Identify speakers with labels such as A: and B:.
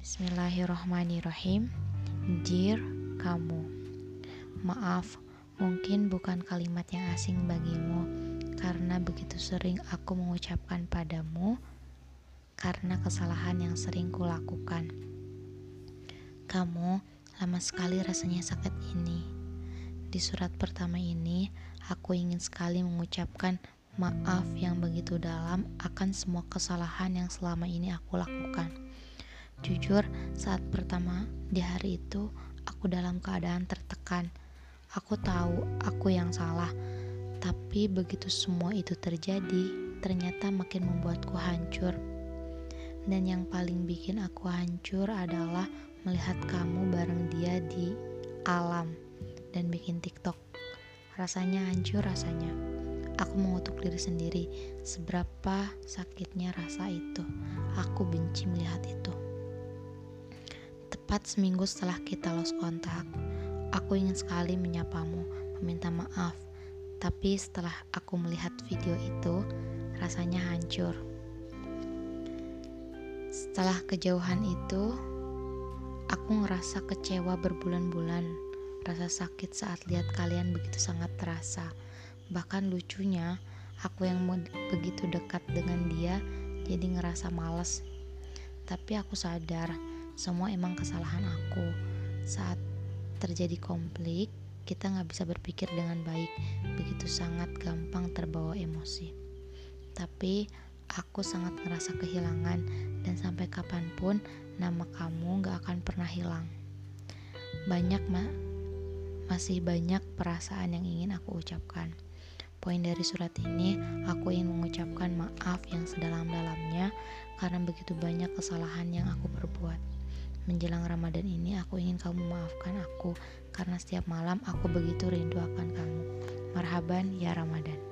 A: Bismillahirrohmanirrohim Dear kamu Maaf, mungkin bukan kalimat yang asing bagimu Karena begitu sering aku mengucapkan padamu Karena kesalahan yang sering kulakukan. Kamu lama sekali rasanya sakit ini. Di surat pertama ini Aku ingin sekali mengucapkan maaf yang begitu dalam akan semua kesalahan yang selama ini aku lakukan Jujur, saat pertama di hari itu, aku dalam keadaan tertekan. Aku tahu aku yang salah, tapi begitu semua itu terjadi, ternyata makin membuatku hancur. Dan yang paling bikin aku hancur adalah melihat kamu bareng dia di alam dan bikin TikTok. Rasanya hancur rasanya. Aku mengutuk diri sendiri, seberapa sakitnya rasa itu. Aku benci melihat itu. Tepat seminggu setelah kita lost kontak, aku ingin sekali menyapamu, meminta maaf. Tapi setelah aku melihat video itu, rasanya hancur. Setelah kejauhan itu, aku ngerasa kecewa berbulan-bulan. Rasa sakit saat lihat kalian begitu sangat terasa. Bahkan lucunya, aku yang begitu dekat dengan dia jadi ngerasa males. Tapi aku sadar semua emang kesalahan aku. Saat terjadi konflik, kita nggak bisa berpikir dengan baik, begitu sangat gampang terbawa emosi. Tapi aku sangat ngerasa kehilangan dan sampai kapan pun nama kamu nggak akan pernah hilang. Banyak ma masih banyak perasaan yang ingin aku ucapkan. Poin dari surat ini, aku ingin mengucapkan maaf yang sedalam-dalamnya karena begitu banyak kesalahan yang aku perbuat. Menjelang Ramadan ini aku ingin kamu memaafkan aku karena setiap malam aku begitu rindu akan kamu. Marhaban ya Ramadan.